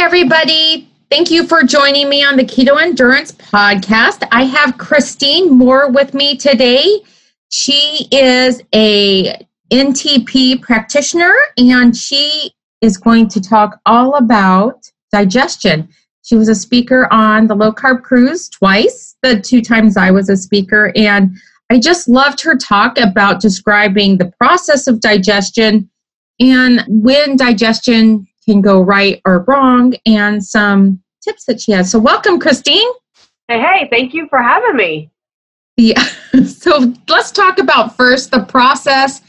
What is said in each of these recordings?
everybody. Thank you for joining me on the Keto Endurance podcast. I have Christine Moore with me today. She is a NTP practitioner and she is going to talk all about digestion. She was a speaker on the low carb cruise twice, the two times I was a speaker, and I just loved her talk about describing the process of digestion and when digestion can go right or wrong and some tips that she has. So, welcome, Christine. Hey, hey, thank you for having me. Yeah. So, let's talk about first the process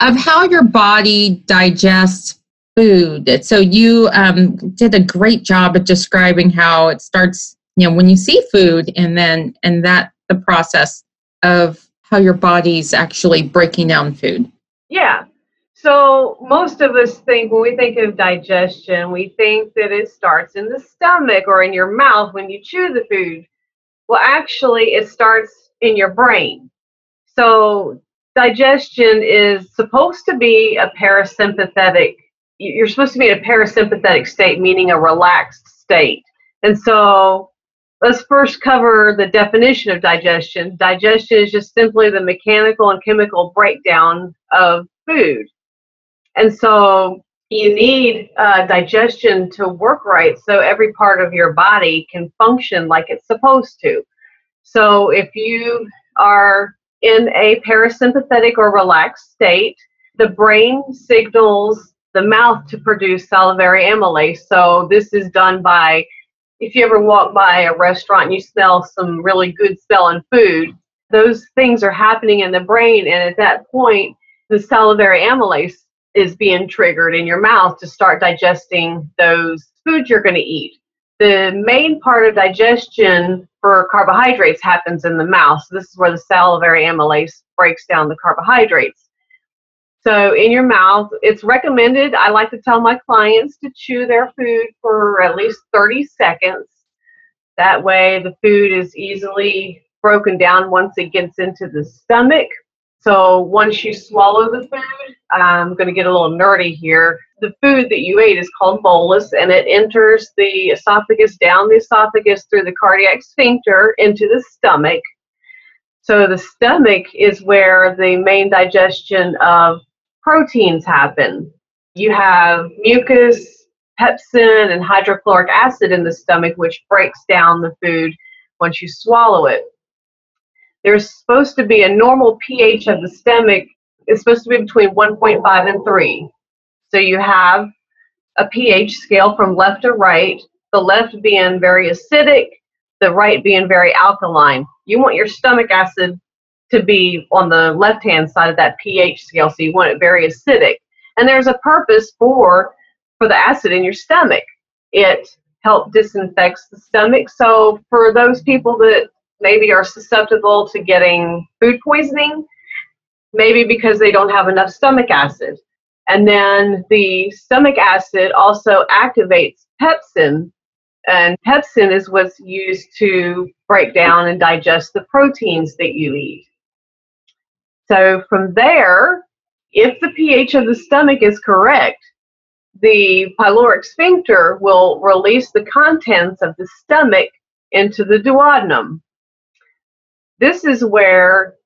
of how your body digests food. So, you um, did a great job of describing how it starts, you know, when you see food and then, and that the process of how your body's actually breaking down food. Yeah. So most of us think when we think of digestion, we think that it starts in the stomach or in your mouth when you chew the food. Well, actually, it starts in your brain. So digestion is supposed to be a parasympathetic. You're supposed to be in a parasympathetic state, meaning a relaxed state. And so let's first cover the definition of digestion. Digestion is just simply the mechanical and chemical breakdown of food. And so you need uh, digestion to work right so every part of your body can function like it's supposed to. So if you are in a parasympathetic or relaxed state, the brain signals the mouth to produce salivary amylase. So this is done by if you ever walk by a restaurant and you smell some really good smelling food, those things are happening in the brain and at that point the salivary amylase is being triggered in your mouth to start digesting those foods you're going to eat. The main part of digestion for carbohydrates happens in the mouth. So this is where the salivary amylase breaks down the carbohydrates. So in your mouth, it's recommended. I like to tell my clients to chew their food for at least 30 seconds. That way the food is easily broken down once it gets into the stomach. So once you swallow the food, I'm going to get a little nerdy here. The food that you ate is called bolus, and it enters the esophagus, down the esophagus, through the cardiac sphincter into the stomach. So the stomach is where the main digestion of proteins happen. You have mucus, pepsin, and hydrochloric acid in the stomach, which breaks down the food once you swallow it there's supposed to be a normal pH of the stomach is supposed to be between 1.5 and 3. So you have a pH scale from left to right, the left being very acidic, the right being very alkaline. You want your stomach acid to be on the left hand side of that pH scale, so you want it very acidic. And there's a purpose for for the acid in your stomach. It helps disinfects the stomach. So for those people that maybe are susceptible to getting food poisoning, maybe because they don't have enough stomach acid. And then the stomach acid also activates pepsin, and pepsin is what's used to break down and digest the proteins that you eat. So from there, if the pH of the stomach is correct, the pyloric sphincter will release the contents of the stomach into the duodenum. This is where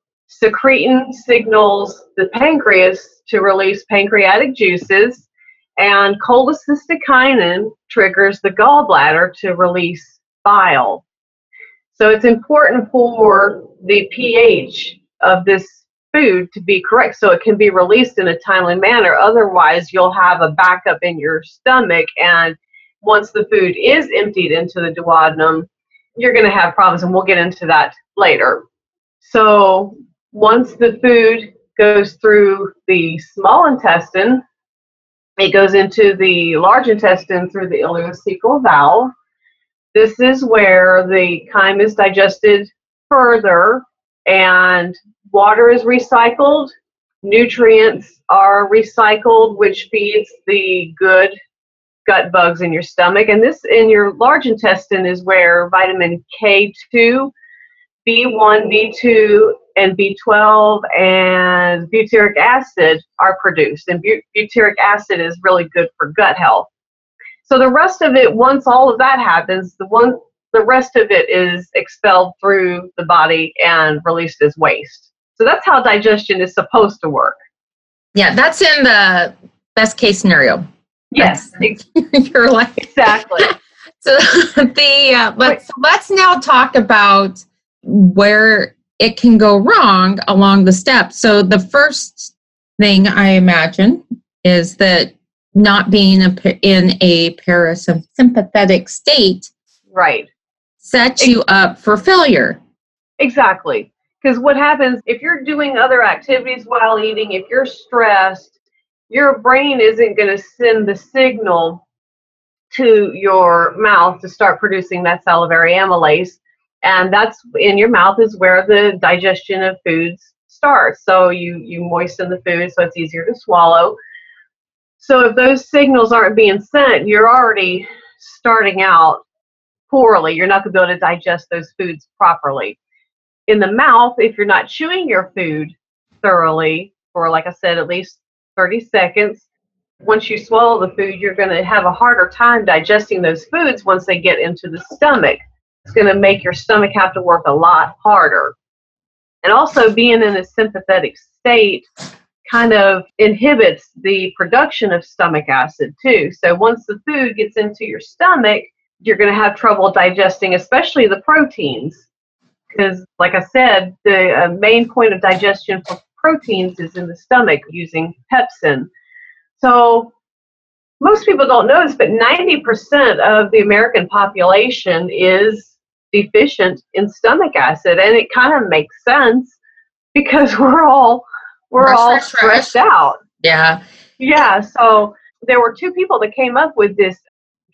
secretin signals the pancreas to release pancreatic juices, and cholecystokinin triggers the gallbladder to release bile. So it's important for the pH of this food to be correct so it can be released in a timely manner. Otherwise, you'll have a backup in your stomach, and once the food is emptied into the duodenum, you're going to have problems, and we'll get into that later. So once the food goes through the small intestine, it goes into the large intestine through the ileocecal valve. This is where the chyme is digested further and water is recycled, nutrients are recycled, which feeds the good gut bugs in your stomach. And this in your large intestine is where vitamin K2, B1, B2, and B12 and butyric acid are produced. And butyric acid is really good for gut health. So the rest of it, once all of that happens, the one the rest of it is expelled through the body and released as waste. So that's how digestion is supposed to work. Yeah, that's in the best case scenario. Yes, you're like exactly. So the uh, let's let's now talk about where it can go wrong along the steps. So the first thing I imagine is that not being a, in a parasympathetic state, right, sets you up for failure. Exactly. Because what happens if you're doing other activities while eating, if you're stressed, your brain isn't going to send the signal to your mouth to start producing that salivary amylase. And that's in your mouth is where the digestion of foods starts. So you, you moisten the food so it's easier to swallow. So if those signals aren't being sent, you're already starting out poorly. You're not going to be able to digest those foods properly. In the mouth, if you're not chewing your food thoroughly for, like I said, at least 30 seconds, once you swallow the food, you're going to have a harder time digesting those foods once they get into the stomach. It's going to make your stomach have to work a lot harder. And also, being in a sympathetic state kind of inhibits the production of stomach acid too. So, once the food gets into your stomach, you're going to have trouble digesting, especially the proteins. Because, like I said, the uh, main point of digestion for proteins is in the stomach using pepsin. So, most people don't know this, but 90% of the American population is deficient in stomach acid, and it kind of makes sense because we're all we're all stressed out. Yeah. Yeah. So there were two people that came up with this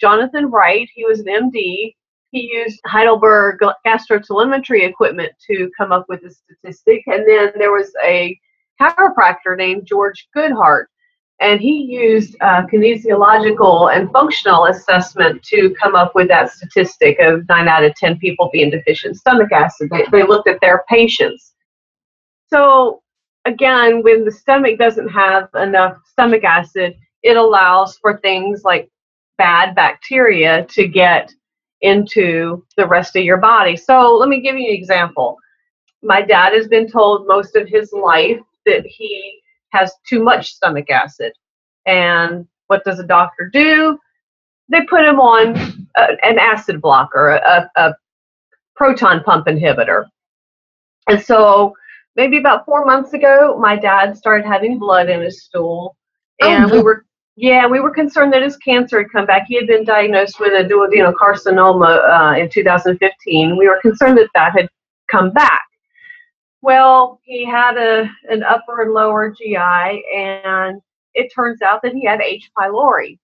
Jonathan Wright, he was an MD. He used Heidelberg gastrotelemetry equipment to come up with the statistic. And then there was a chiropractor named George Goodheart, and he used uh, kinesiological and functional assessment to come up with that statistic of 9 out of 10 people being deficient stomach acid. They, they looked at their patients. So, again, when the stomach doesn't have enough stomach acid, it allows for things like bad bacteria to get into the rest of your body. So let me give you an example. My dad has been told most of his life that he has too much stomach acid. And what does a doctor do? They put him on a, an acid blocker, a, a proton pump inhibitor. And so maybe about four months ago, my dad started having blood in his stool. Oh, and oh, no. we were yeah, we were concerned that his cancer had come back. He had been diagnosed with a duodenocarcinoma uh, in 2015. We were concerned that that had come back. Well, he had a an upper and lower GI, and it turns out that he had H. pylori.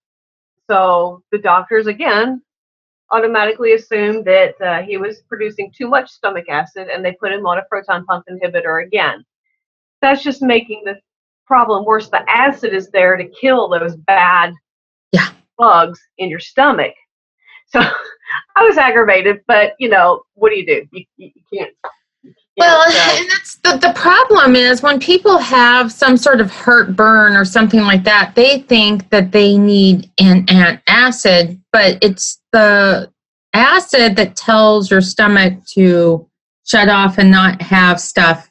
So the doctors again automatically assumed that uh, he was producing too much stomach acid, and they put him on a proton pump inhibitor again. That's just making the problem worse. The acid is there to kill those bad yeah. bugs in your stomach. So I was aggravated, but you know, what do you do? You, you, can't. Well, and that's the, the problem is when people have some sort of heartburn or something like that, they think that they need an antacid, but it's the acid that tells your stomach to shut off and not have stuff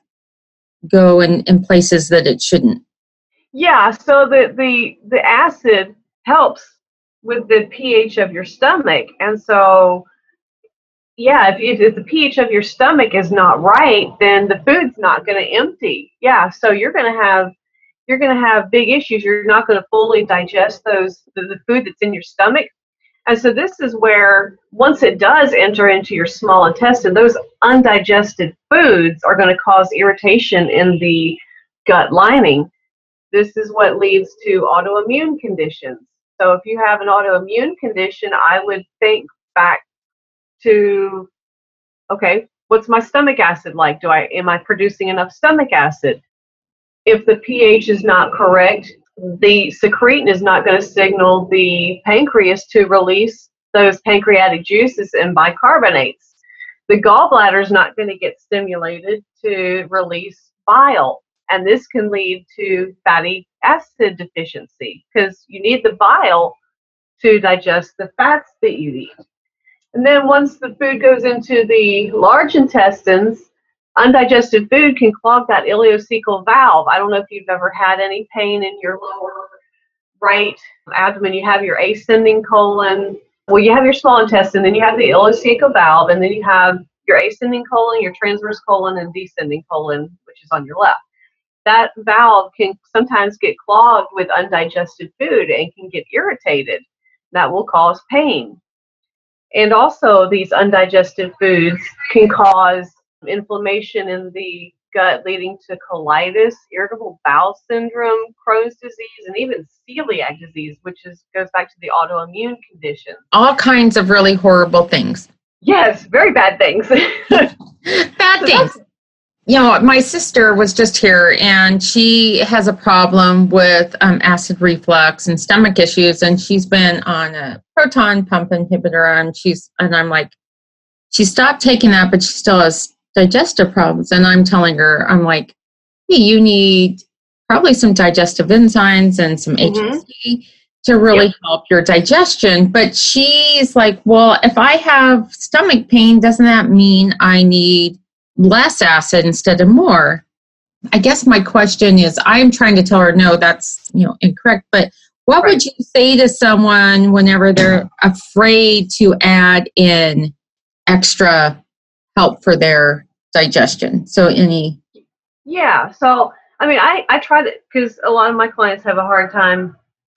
go in, in places that it shouldn't. Yeah, so the, the, the acid helps with the pH of your stomach. And so, yeah, if, if the pH of your stomach is not right, then the food's not going to empty. Yeah, so you're going to have you're going to have big issues. You're not going to fully digest those the, the food that's in your stomach. And so this is where once it does enter into your small intestine, those undigested foods are going to cause irritation in the gut lining this is what leads to autoimmune conditions. So if you have an autoimmune condition, I would think back to okay, what's my stomach acid like? Do I am I producing enough stomach acid? If the pH is not correct, the secretin is not going to signal the pancreas to release those pancreatic juices and bicarbonates. The gallbladder is not going to get stimulated to release bile and this can lead to fatty acid deficiency because you need the bile to digest the fats that you eat. And then once the food goes into the large intestines, undigested food can clog that ileocecal valve. I don't know if you've ever had any pain in your lower right abdomen. You have your ascending colon. Well, you have your small intestine, then you have the ileocecal valve, and then you have your ascending colon, your transverse colon, and descending colon, which is on your left. That valve can sometimes get clogged with undigested food and can get irritated. That will cause pain. And also, these undigested foods can cause inflammation in the gut, leading to colitis, irritable bowel syndrome, Crohn's disease, and even celiac disease, which is goes back to the autoimmune condition. All kinds of really horrible things. Yes, very bad things. bad so things. You know, my sister was just here and she has a problem with um, acid reflux and stomach issues, and she's been on a proton pump inhibitor, and she's and I'm like, she stopped taking that, but she still has digestive problems. And I'm telling her, I'm like, hey, you need probably some digestive enzymes and some mm-hmm. HCl to really yep. help your digestion. But she's like, well, if I have stomach pain, doesn't that mean I need less acid instead of more? I guess my question is I'm trying to tell her, no, that's you know incorrect. But what right. would you say to someone whenever they're afraid to add in extra help for their digestion? So any Yeah. So I mean I, I try to because a lot of my clients have a hard time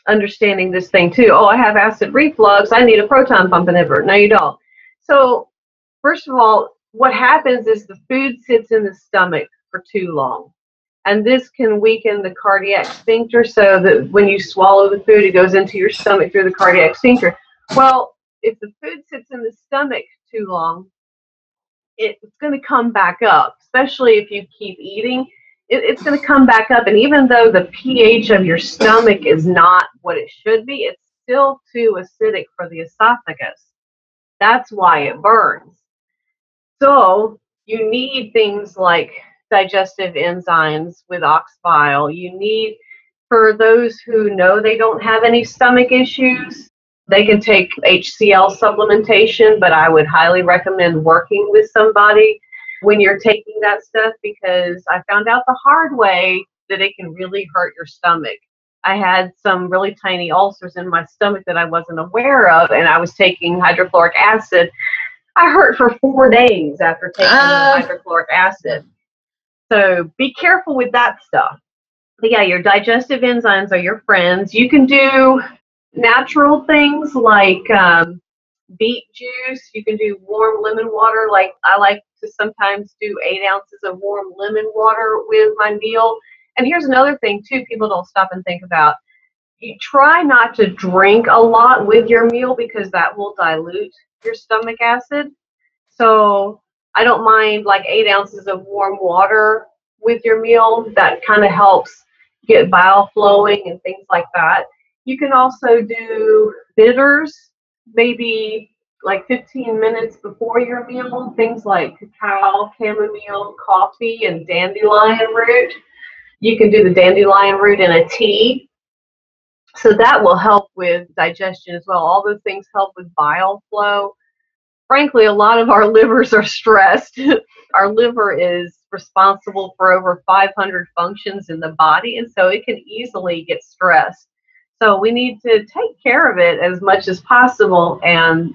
understanding this thing too. Oh, I have acid reflux, I need a proton pump inhibitor. No, you don't. So first of all, what happens is the food sits in the stomach for too long. And this can weaken the cardiac sphincter so that when you swallow the food, it goes into your stomach through the cardiac sphincter. Well, if the food sits in the stomach too long, it's going to come back up, especially if you keep eating. It, it's going to come back up. And even though the pH of your stomach is not what it should be, it's still too acidic for the esophagus. That's why it burns. So you need things like digestive enzymes with ox bile. You need, for those who know they don't have any stomach issues, they can take HCl supplementation, but I would highly recommend working with somebody when you're taking that stuff because I found out the hard way that it can really hurt your stomach. I had some really tiny ulcers in my stomach that I wasn't aware of, and I was taking hydrochloric acid. I hurt for four days after taking uh, hydrochloric acid. So be careful with that stuff. But yeah, your digestive enzymes are your friends. You can do natural things like um, beet juice. You can do warm lemon water. Like I like to sometimes do eight ounces of warm lemon water with my meal. And here's another thing too people don't stop and think about. You try not to drink a lot with your meal because that will dilute your stomach acid. So I don't mind like eight ounces of warm water with your meal. That kind of helps get bile flowing and things like that. You can also do bitters, maybe like 15 minutes before your meal, things like cacao, chamomile, coffee, and dandelion root. You can do the dandelion root in a tea. So that will help with digestion as well. All those things help with bile flow. Frankly, a lot of our livers are stressed. our liver is responsible for over 500 functions in the body, and so it can easily get stressed. So we need to take care of it as much as possible. And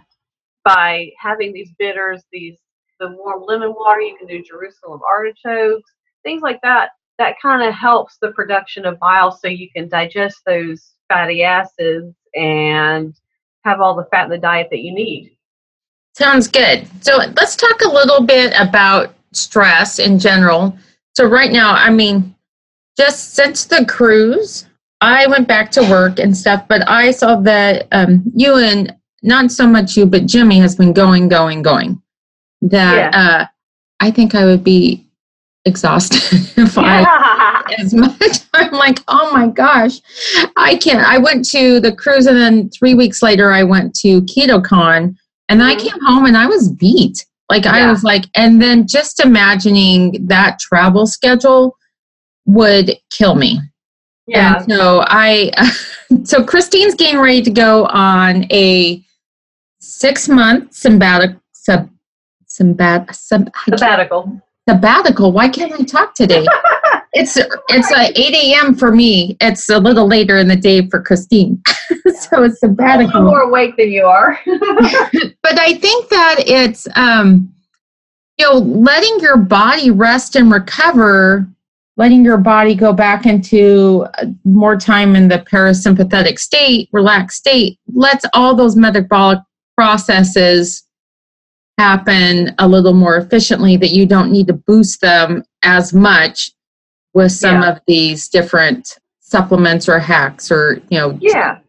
by having these bitters, these the warm lemon water, you can do Jerusalem artichokes, things like that. That kind of helps the production of bile so you can digest those fatty acids and have all the fat in the diet that you need. Sounds good. So let's talk a little bit about stress in general. So right now, I mean, just since the cruise, I went back to work and stuff, but I saw that um, you and not so much you, but Jimmy has been going, going, going. That yeah. uh, I think I would be exhausted if yeah. As much. I'm like, oh my gosh, I can't. I went to the cruise, and then three weeks later, I went to KetoCon, and mm-hmm. I came home and I was beat. Like yeah. I was like, and then just imagining that travel schedule would kill me Yeah. And so I, so Christine's getting ready to go on a six month sabbatical. Sub, sabbat, sub, sabbatical. Sabbatical. Why can't I talk today? it's it's a 8 a.m. for me. It's a little later in the day for Christine. so it's sabbatical. I'm more awake than you are. but I think that it's um, you know letting your body rest and recover letting your body go back into uh, more time in the parasympathetic state, relaxed state, lets all those metabolic processes happen a little more efficiently that you don't need to boost them as much with some yeah. of these different supplements or hacks or you know yeah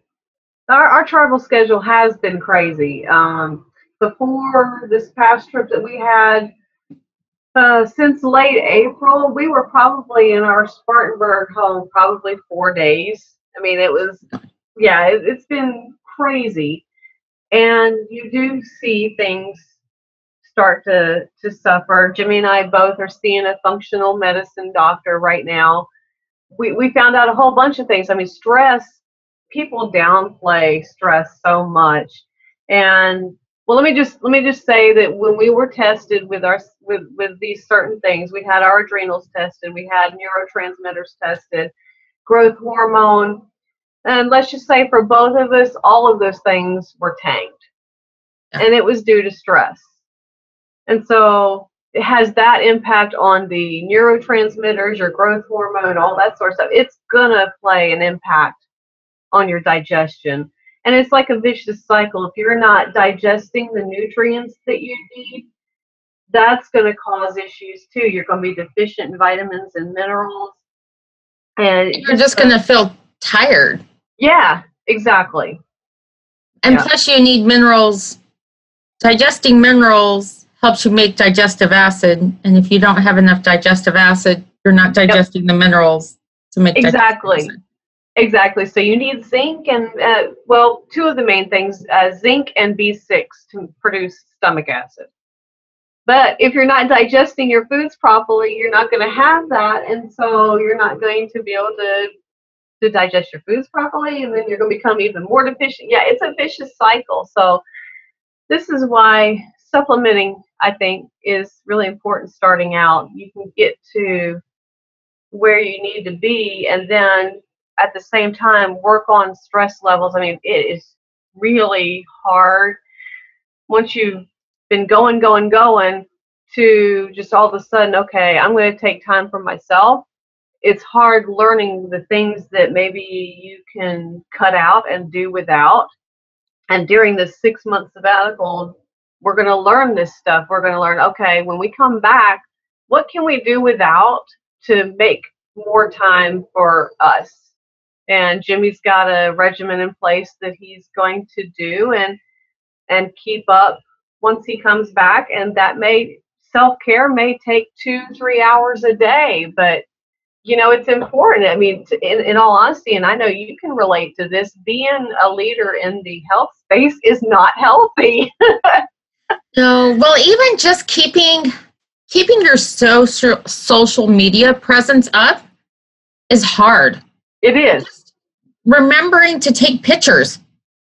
our, our travel schedule has been crazy um, before this past trip that we had uh, since late April, we were probably in our Spartanburg home probably four days. I mean, it was, yeah, it, it's been crazy. And you do see things start to, to suffer. Jimmy and I both are seeing a functional medicine doctor right now. We, we found out a whole bunch of things. I mean, stress, people downplay stress so much. And well, let me just let me just say that when we were tested with our with with these certain things, we had our adrenals tested, we had neurotransmitters tested, growth hormone, and let's just say for both of us, all of those things were tanked, and it was due to stress. And so it has that impact on the neurotransmitters, your growth hormone, all that sort of stuff. It's gonna play an impact on your digestion and it's like a vicious cycle. If you're not digesting the nutrients that you need, that's going to cause issues too. You're going to be deficient in vitamins and minerals. And you're just, going to feel tired. Yeah, exactly. And yeah. plus, you need minerals. Digesting minerals helps you make digestive acid. And if you don't have enough digestive acid, you're not digesting yep. the minerals to make exactly. Exactly. So you need zinc and, uh, well, two of the main things uh, zinc and B6 to produce stomach acid. But if you're not digesting your foods properly, you're not going to have that. And so you're not going to be able to, to digest your foods properly. And then you're going to become even more deficient. Yeah, it's a vicious cycle. So this is why supplementing, I think, is really important starting out. You can get to where you need to be and then at the same time work on stress levels. I mean, it is really hard once you've been going, going, going to just all of a sudden, okay, I'm going to take time for myself. It's hard learning the things that maybe you can cut out and do without. And during this six month sabbatical, we're going to learn this stuff. We're going to learn, okay, when we come back, what can we do without to make more time for us? and Jimmy's got a regimen in place that he's going to do and and keep up once he comes back and that may self-care may take two three hours a day but you know it's important i mean in, in all honesty and i know you can relate to this being a leader in the health space is not healthy no well even just keeping keeping your social social media presence up is hard it is. Remembering to take pictures.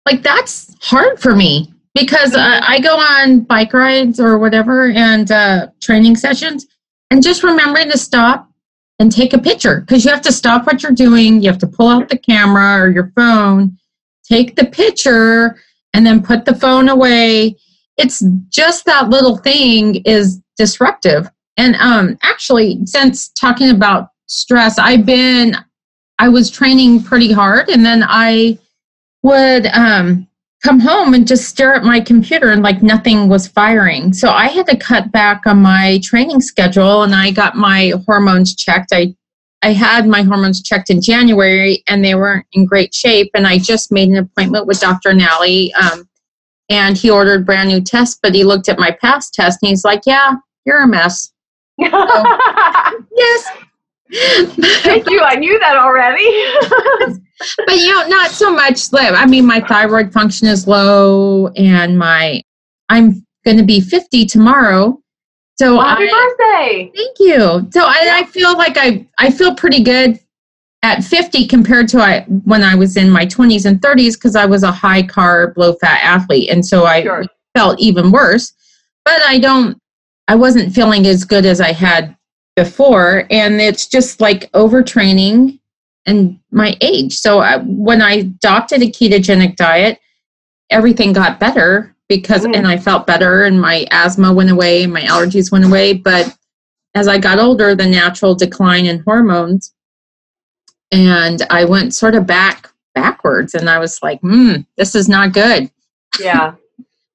Like that's hard for me because uh, I go on bike rides or whatever and uh, training sessions and just remembering to stop and take a picture because you have to stop what you're doing. You have to pull out the camera or your phone, take the picture, and then put the phone away. It's just that little thing is disruptive. And um, actually, since talking about stress, I've been I was training pretty hard, and then I would um, come home and just stare at my computer and like nothing was firing. So I had to cut back on my training schedule, and I got my hormones checked. I I had my hormones checked in January, and they weren't in great shape. And I just made an appointment with Dr. Nally, um, and he ordered brand new tests. But he looked at my past test, and he's like, "Yeah, you're a mess." So, yes, Thank you. I knew that already. but you know, not so much. I mean, my thyroid function is low, and my I'm going to be 50 tomorrow. So happy I, birthday! Thank you. So I, I feel like I I feel pretty good at 50 compared to I, when I was in my 20s and 30s because I was a high carb, low fat athlete. And so I Sure. felt even worse. But I don't, I wasn't feeling as good as I had before. And it's just like overtraining and my age. So I, when I adopted a ketogenic diet, everything got better because, Mm. and I felt better and my asthma went away, and my allergies went away. But as I got older, the natural decline in hormones, and I went sort of back backwards, and I was like, hmm, this is not good. Yeah.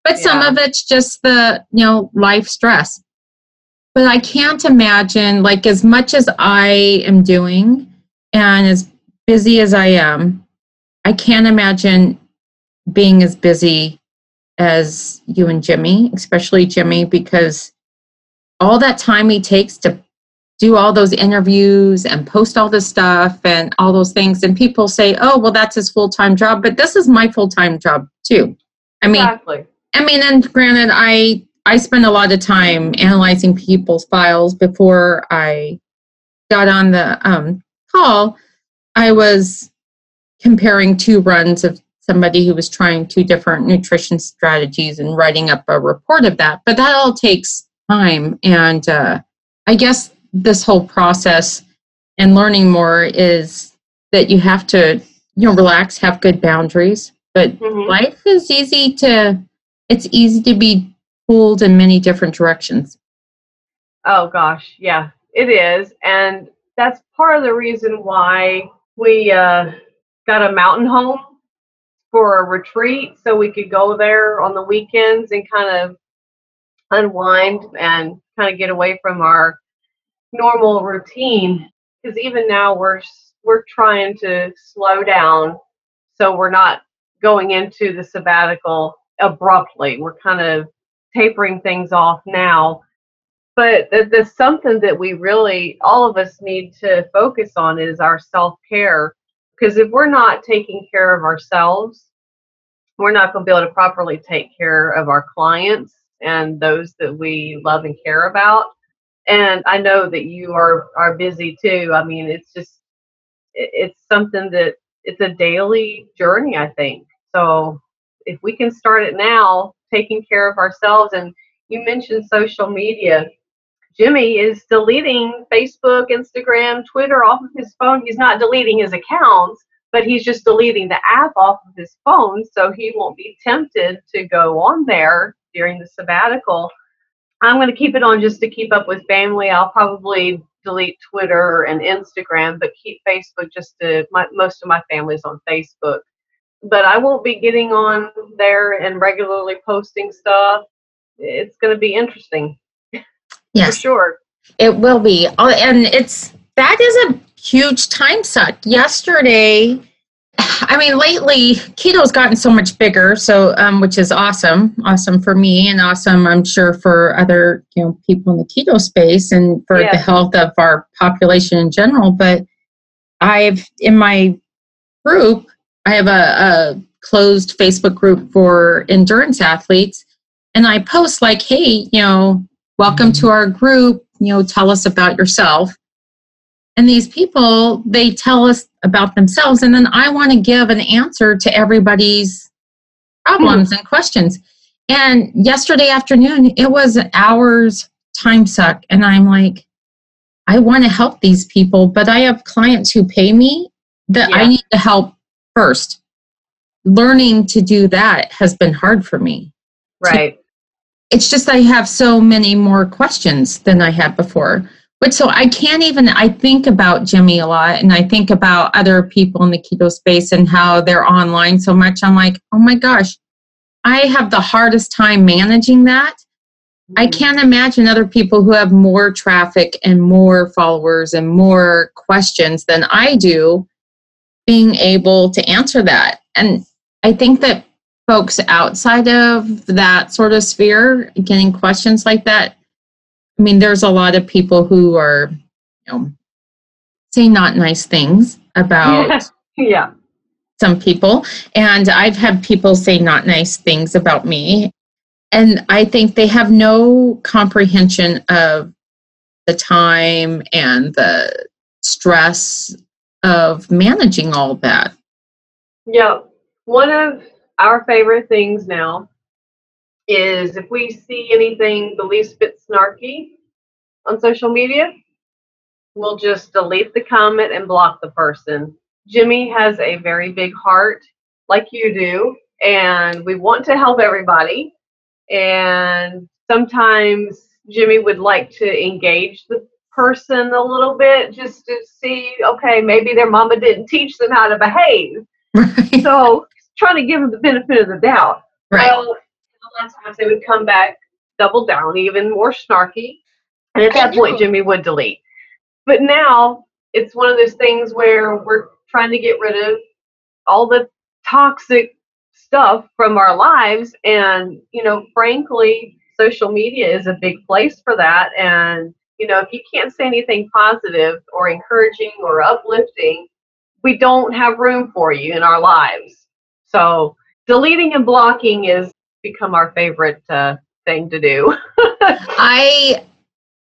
But some of it's just the, you know, life stress. But I can't imagine, like, as much as I am doing and as busy as I am, I can't imagine being as busy as you and Jimmy, especially Jimmy, because all that time he takes to do all those interviews and post all this stuff and all those things. And people say, oh, well, that's his full time job. But this is my full time job too. I mean, exactly. I mean, and granted, I I spend a lot of time analyzing people's files before I got on the um, call. I was comparing two runs of somebody who was trying two different nutrition strategies and writing up a report of that. But that all takes time, and uh, I guess this whole process and learning more is that you have to you know relax, have good boundaries, but Mhm. life is easy to it's easy to be pulled in many different directions. Oh gosh, yeah, it is, and that's part of the reason why we uh, got a mountain home for a retreat, so we could go there on the weekends and kind of unwind and kind of get away from our normal routine. Because even now we're we're trying to slow down, so we're not going into the sabbatical abruptly. We're kind of tapering things off now but th- there's something that we really all of us need to focus on is our self-care because if we're not taking care of ourselves we're not going to be able to properly take care of our clients and those that we love and care about and i know that you are are busy too i mean it's just it's something that it's a daily journey i think so if we can start it now taking care of ourselves and you mentioned social media Jimmy is deleting Facebook, Instagram, Twitter off of his phone. He's not deleting his accounts, but he's just deleting the app off of his phone so he won't be tempted to go on there during the sabbatical. I'm going to keep it on just to keep up with family. I'll probably delete Twitter and Instagram, but keep Facebook just to my, most of my family's on Facebook. But I won't be getting on there and regularly posting stuff. It's going to be interesting for sure. It will be. Oh, And it's that is a huge time suck. Yesterday, I mean, lately keto's gotten so much bigger, so um, which is awesome, awesome for me, and awesome, I'm sure, for other you know people in the keto space and for Yeah. the health of our population in general. But I've in my group, I have a, a closed Facebook group for endurance athletes, and I post like, "Hey, you know, welcome to our group. You know, tell us about yourself." And these people, they tell us about themselves, and then I want to give an answer to everybody's problems and questions. And yesterday afternoon, it was hour's time suck, and I'm like, I want to help these people, but I have clients who pay me that I need to help first. Learning to do that has been hard for me. Right. It's just I have so many more questions than I had before. But so I can't even, I think about Jimmy a lot and I think about other people in the keto space and how they're online so much. I'm like, oh my gosh, I have the hardest time managing that. I Mhm. can't imagine other people who have more traffic and more followers and more questions than I do being able to answer that. And I think that folks outside of that sort of sphere getting questions like that, I mean, there's a lot of people who are, you know, say not nice things about Yeah. some people and i've had people say not nice things about me and i think they have no comprehension of the time and the stress of managing all that. Yeah. One of our favorite things now is if we see anything the least bit snarky on social media, we'll just delete the comment and block the person. Jimmy has a very big heart, like you do, and we want to help everybody. And sometimes Jimmy would like to engage the person a little bit just to see, okay, maybe their mama didn't teach them how to behave. Right. So trying to give them the benefit of the doubt. Right. Well, a lot of times they would come back double down, even more snarky. And at that point, Jimmy would delete. But now it's one of those things where we're trying to get rid of all the toxic stuff from our lives. And, you know, frankly, social media is a big place for that. And, you know, if you can't say anything positive or encouraging or uplifting, we don't have room for you in our lives. So deleting and blocking is become our favorite uh, thing to do. I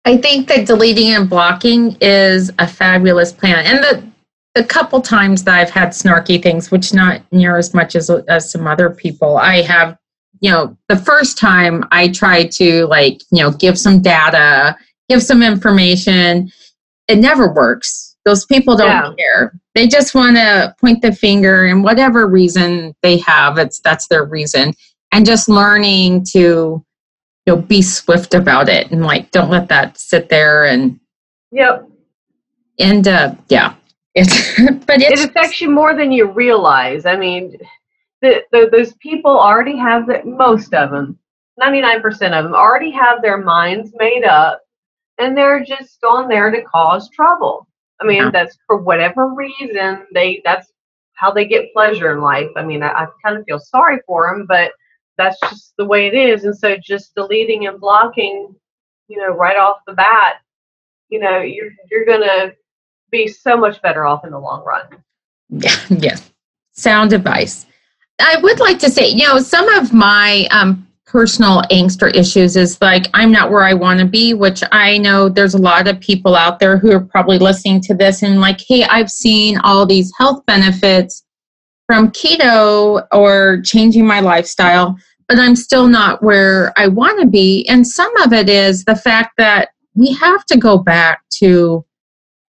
I think that deleting and blocking is a fabulous plan. And the the couple times that I've had snarky things, which not near as much as as some other people, I have, you know, the first time I tried to like, you know, give some data, give some information, it never works. Those people don't yeah. care. They just want to point the finger and whatever reason they have, it's that's their reason. And just learning to you know be swift about it and like don't let that sit there and yep. and uh yeah. It's but it affects you more than you realize. I mean the, the, those people already have that most of them 99% of them already have their minds made up and they're just on there to cause trouble. I mean yeah. that's for whatever reason they that's how they get pleasure in life. I mean i, I kind of feel sorry for them but that's just the way it is. And so just deleting and blocking, you know, right off the bat, you know, you're you're gonna be so much better off in the long run. Yeah, yeah. Sound advice. I would like to say, you know, some of my um, personal angst or issues is like I'm not where I want to be, which I know there's a lot of people out there who are probably listening to this and like, hey, I've seen all these health benefits from keto or changing my lifestyle but I'm still not where I want to be. And some of it is the fact that we have to go back to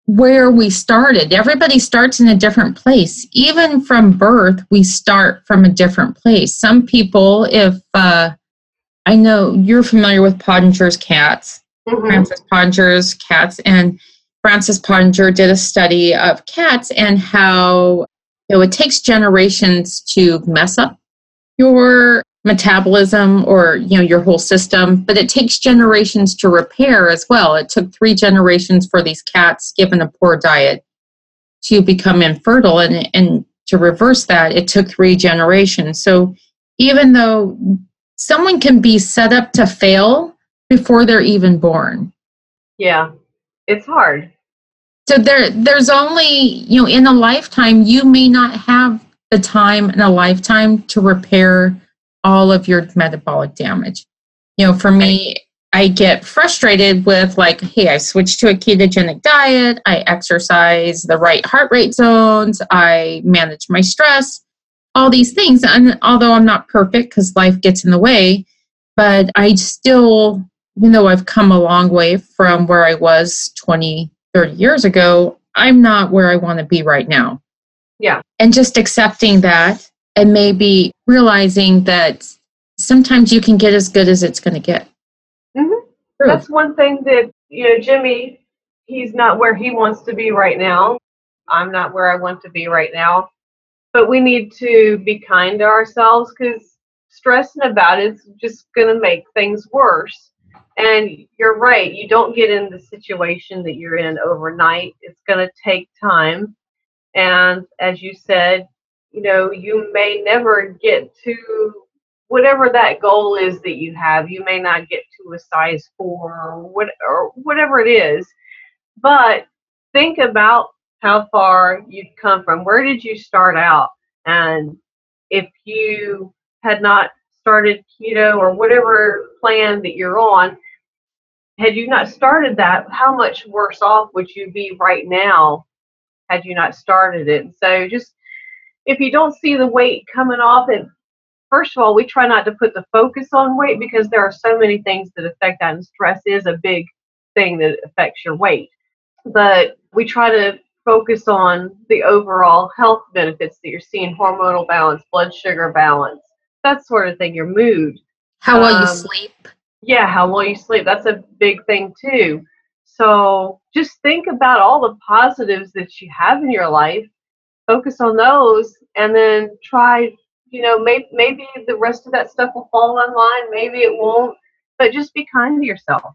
where we started. Everybody starts in a different place. Even from birth, we start from a different place. Some people, if uh, I know you're familiar with Pottenger's cats, mm-hmm. Francis Pottenger's cats, and Francis Pottenger did a study of cats and how you know, it takes generations to mess up your metabolism or you know your whole system but it takes generations to repair as well. It took three generations for these cats given a poor diet to become infertile and and to reverse that it took three generations. So even though someone can be set up to fail before they're even born. Yeah it's hard. So there there's only you know in a lifetime you may not have the time in a lifetime to repair all of your metabolic damage. You know, for me, I get frustrated with like, hey, I switched to a ketogenic diet, I exercise the right heart rate zones, I manage my stress, all these things. And although I'm not perfect because life gets in the way, but I still, even though I've come a long way from where I was 20, 30 years ago, I'm not where I want to be right now. Yeah. And just accepting that and maybe realizing that sometimes you can get as good as it's going to get. Mm-hmm. That's one thing that, you know, Jimmy, he's not where he wants to be right now. I'm not where I want to be right now. But we need to be kind to ourselves because stressing about it's just going to make things worse. And you're right, you don't get in the situation that you're in overnight. It's going to take time. And as you said, you know, you may never get to whatever that goal is that you have. You may not get to a size four or, what, or whatever it is, but think about how far you've come from. Where did you start out? And if you had not started keto or whatever plan that you're on, had you not started that, how much worse off would you be right now had you not started it. So just if you don't see the weight coming off, and first of all, we try not to put the focus on weight because there are so many things that affect that, and stress is a big thing that affects your weight. But we try to focus on the overall health benefits that you're seeing hormonal balance, blood sugar balance, that sort of thing, your mood. How well um, you sleep. Yeah, how well you sleep. That's a big thing too. So just think about all the positives that you have in your life, focus on those, and then try, you know, maybe, maybe the rest of that stuff will fall online maybe it won't, but just be kind to yourself.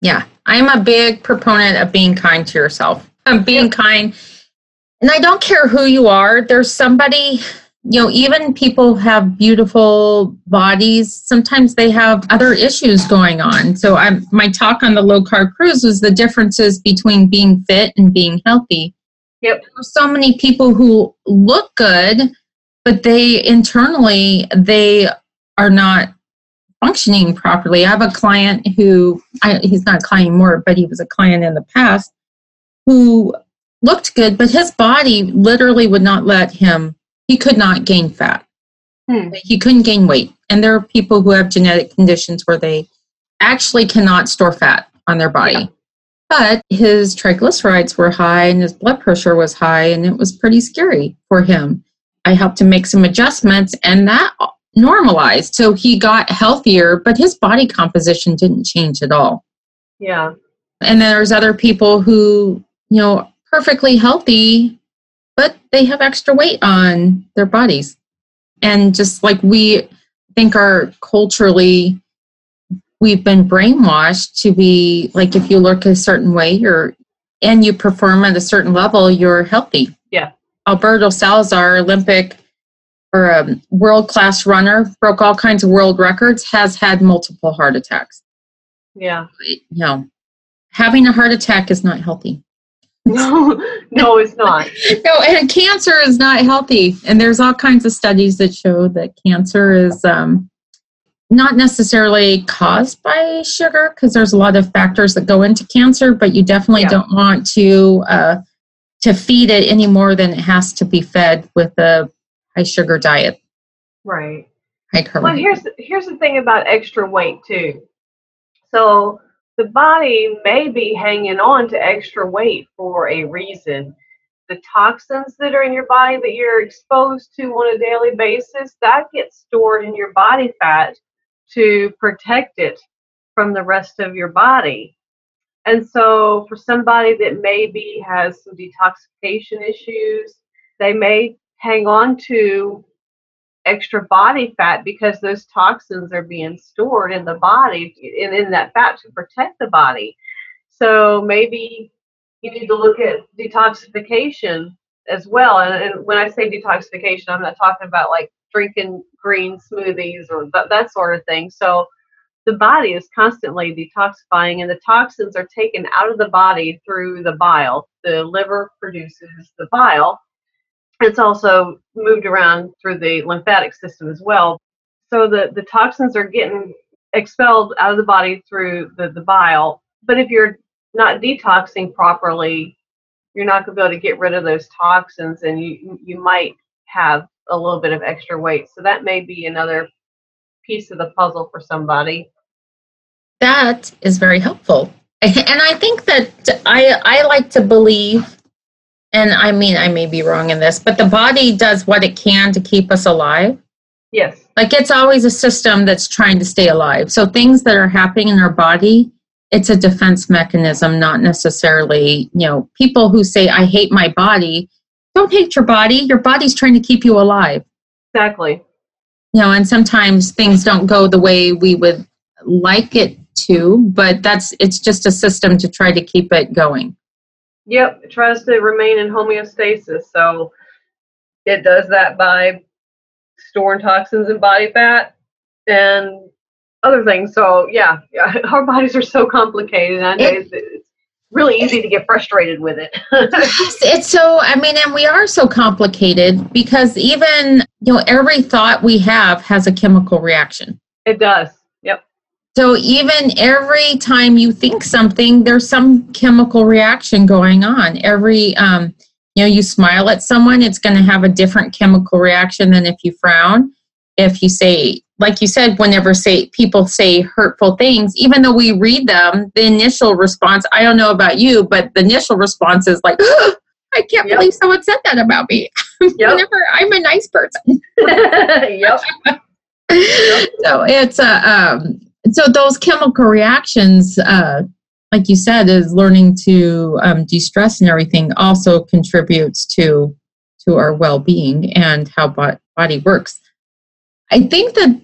Yeah, I'm a big proponent of being kind to yourself. I'm being yep. kind. And I don't care who you are, there's somebody you know, even people have beautiful bodies. Sometimes they have other issues going on. So, I'm, my talk on the low carb cruise was the differences between being fit and being healthy. Yep. So many people who look good, but they internally they are not functioning properly. I have a client who I, he's not a client anymore, but he was a client in the past who looked good, but his body literally would not let him he could not gain fat. Hmm. He couldn't gain weight. And there are people who have genetic conditions where they actually cannot store fat on their body. Yeah. But his triglycerides were high and his blood pressure was high, and it was pretty scary for him. I helped him make some adjustments, and that normalized. So he got healthier, but his body composition didn't change at all. Yeah. And then there's other people who, you know, perfectly healthy but they have extra weight on their bodies. And just like we think are culturally, we've been brainwashed to be like if you look a certain way you're and you perform at a certain level, you're healthy. Yeah. Alberto Salazar, Olympic or a world class runner, broke all kinds of world records, has had multiple heart attacks. Yeah. You know, having a heart attack is not healthy. No, no, it's not. no, and cancer is not healthy. And there's all kinds of studies that show that cancer is um, not necessarily caused by sugar because there's a lot of factors that go into cancer, but you definitely yeah. don't want to uh, to feed it any more than it has to be fed with a high sugar diet. Right. High carb. Well, here's here's the thing about extra weight too. So the body may be hanging on to extra weight for a reason. The toxins that are in your body that you're exposed to on a daily basis, that gets stored in your body fat to protect it from the rest of your body. And so, for somebody that maybe has some detoxification issues, they may hang on to extra body fat because those toxins are being stored in the body and in that fat to protect the body. So maybe you need to look at detoxification as well. And, and when I say detoxification, I'm not talking about like drinking green smoothies or th- that sort of thing. So the body is constantly detoxifying and the toxins are taken out of the body through the bile. The liver produces the bile it's also moved around through the lymphatic system as well. So the, the toxins are getting expelled out of the body through the, the bile. But if you're not detoxing properly, you're not going to be able to get rid of those toxins and you, you might have a little bit of extra weight. So that may be another piece of the puzzle for somebody. That is very helpful. And I think that I, I like to believe and I mean, I may be wrong in this, but the body does what it can to keep us alive. Yes. Like it's always a system that's trying to stay alive. So things that are happening in our body, it's a defense mechanism, not necessarily, you know, people who say, I hate my body, don't hate your body. Your body's trying to keep you alive. Exactly. You know, and sometimes things don't go the way we would like it to, but that's it's just a system to try to keep it going. Yep, it tries to remain in homeostasis. So it does that by storing toxins and body fat and other things. So yeah, yeah our bodies are so complicated. And it, it's really easy to get frustrated with it. it's so I mean, and we are so complicated because even you know every thought we have has a chemical reaction. It does. Yep. So even every time you think something, there's some chemical reaction going on. Every um, you know, you smile at someone, it's going to have a different chemical reaction than if you frown. If you say, like you said, whenever say people say hurtful things, even though we read them, the initial response, I don't know about you, but the initial response is like, oh, I can't yep. believe someone said that about me. Yep. whenever I'm a nice person. yep. So it's a, uh, um, so those chemical reactions, uh, like you said, is learning to um, de-stress and everything also contributes to to our well-being and how body works. I think that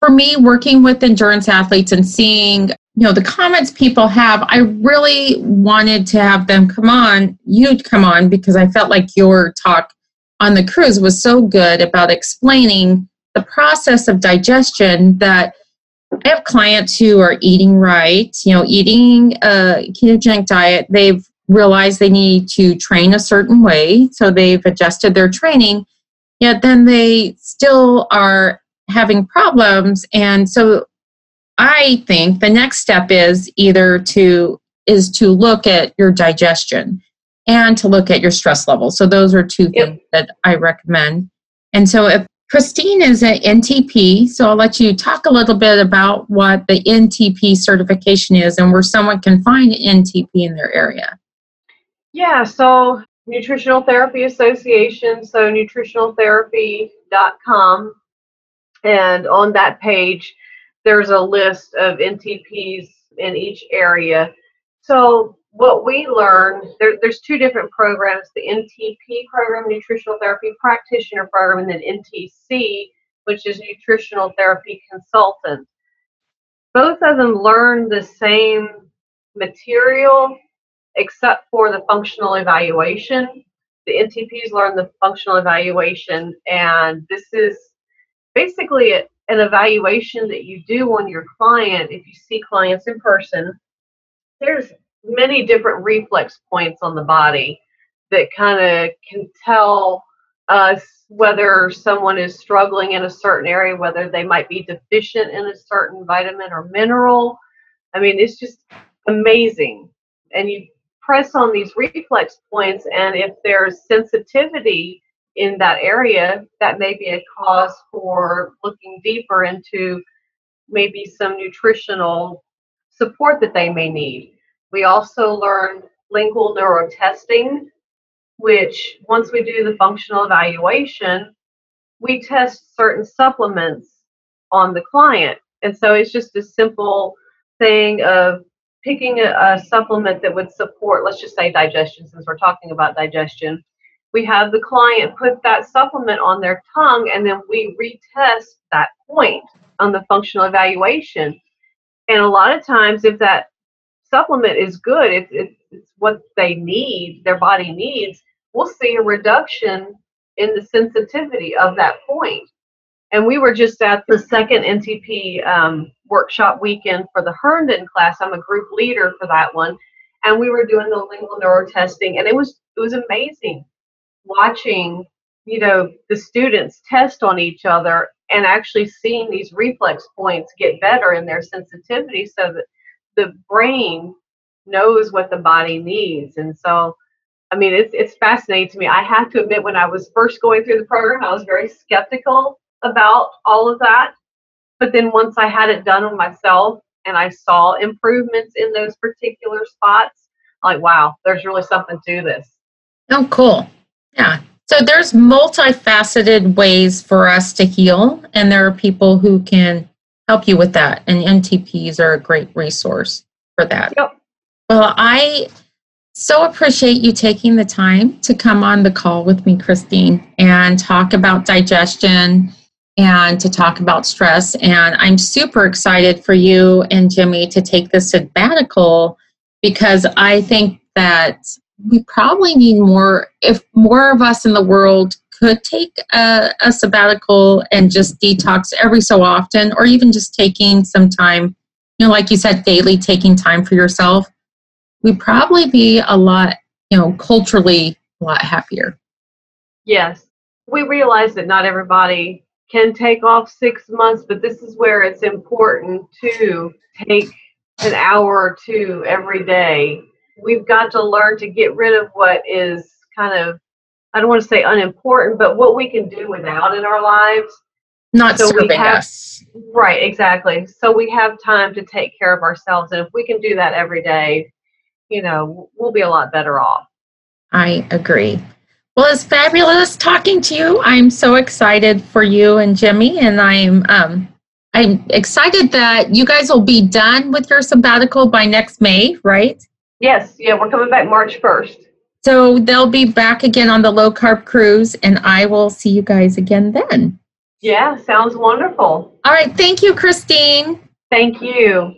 for me, working with endurance athletes and seeing you know the comments people have, I really wanted to have them come on. You'd come on because I felt like your talk on the cruise was so good about explaining the process of digestion that I have clients who are eating right, you know, eating a ketogenic diet. They've realized they need to train a certain way, so they've adjusted their training, yet then they still are having problems. And so I think the next step is either to is to look at your digestion and to look at your stress level. So those are two yep. things that I recommend. And so if Christine is an NTP, so I'll let you talk a little bit about what the NTP certification is and where someone can find NTP in their area. Yeah, so Nutritional Therapy Association, so nutritionaltherapy.com. And on that page, there's a list of NTPs in each area. So what we learned, there, there's two different programs, the NTP program, Nutritional Therapy Practitioner Program, and then NTC, which is Nutritional Therapy Consultant. Both of them learn the same material except for the functional evaluation. The NTPs learn the functional evaluation, and this is basically an evaluation that you do on your client if you see clients in person. There's many different reflex points on the body that kind of can tell us whether someone is struggling in a certain area, whether they might be deficient in a certain vitamin or mineral. I mean, it's just amazing. And you press on these reflex points, and if there's sensitivity in that area, that may be a cause for looking deeper into maybe some nutritional support that they may need. We also learn lingual neurotesting, which once we do the functional evaluation, we test certain supplements on the client. And so it's just a simple thing of picking a, a, supplement that would support, let's just say digestion, since we're talking about digestion. We have the client put that supplement on their tongue, and then we retest that point on the functional evaluation. And a lot of times, if that supplement is good, it's, it's, what they need, their body needs, we'll see a reduction in the sensitivity of that point. And we were just at the second NTP um, workshop weekend for the Herndon class. I'm a group leader for that one, and we were doing the lingual neurotesting, and it was it was amazing watching you know the students test on each other and actually seeing these reflex points get better in their sensitivity, so that the brain knows what the body needs. And so, I mean, it's, it's fascinating to me. I have to admit, when I was first going through the program, I was very skeptical about all of that. But then once I had it done on myself and I saw improvements in those particular spots, I'm like, wow, there's really something to this. Oh, cool. Yeah. So there's multifaceted ways for us to heal, and there are people who can help you with that. And NTPs are a great resource for that. Yep. Well, I so appreciate you taking the time to come on the call with me, Christine, and talk about digestion and to talk about stress. And I'm super excited for you and Jimmy to take this sabbatical because I think that we probably need more, if more of us in the world could take a, a sabbatical and just detox every so often, or even just taking some time, you know, like you said, daily taking time for yourself, we'd probably be a lot, you know, culturally a lot happier. Yes. We realize that not everybody can take off six months, but this is where it's important to take an hour or two every day. We've got to learn to get rid of what is kind of I don't want to say unimportant, but what we can do without in our lives. Not so serving have, us. Right, exactly. So we have time to take care of ourselves. And if we can do that every day, you know, we'll be a lot better off. I agree. Well, it's fabulous talking to you. I'm so excited for you and Jimmy, and I'm um, I'm excited that you guys will be done with your sabbatical by next May, right? Yes, yeah, we're coming back March 1st. So they'll be back again on the low carb cruise, and I will see you guys again then. Yeah, sounds wonderful. All right. Thank you, Christine. Thank you.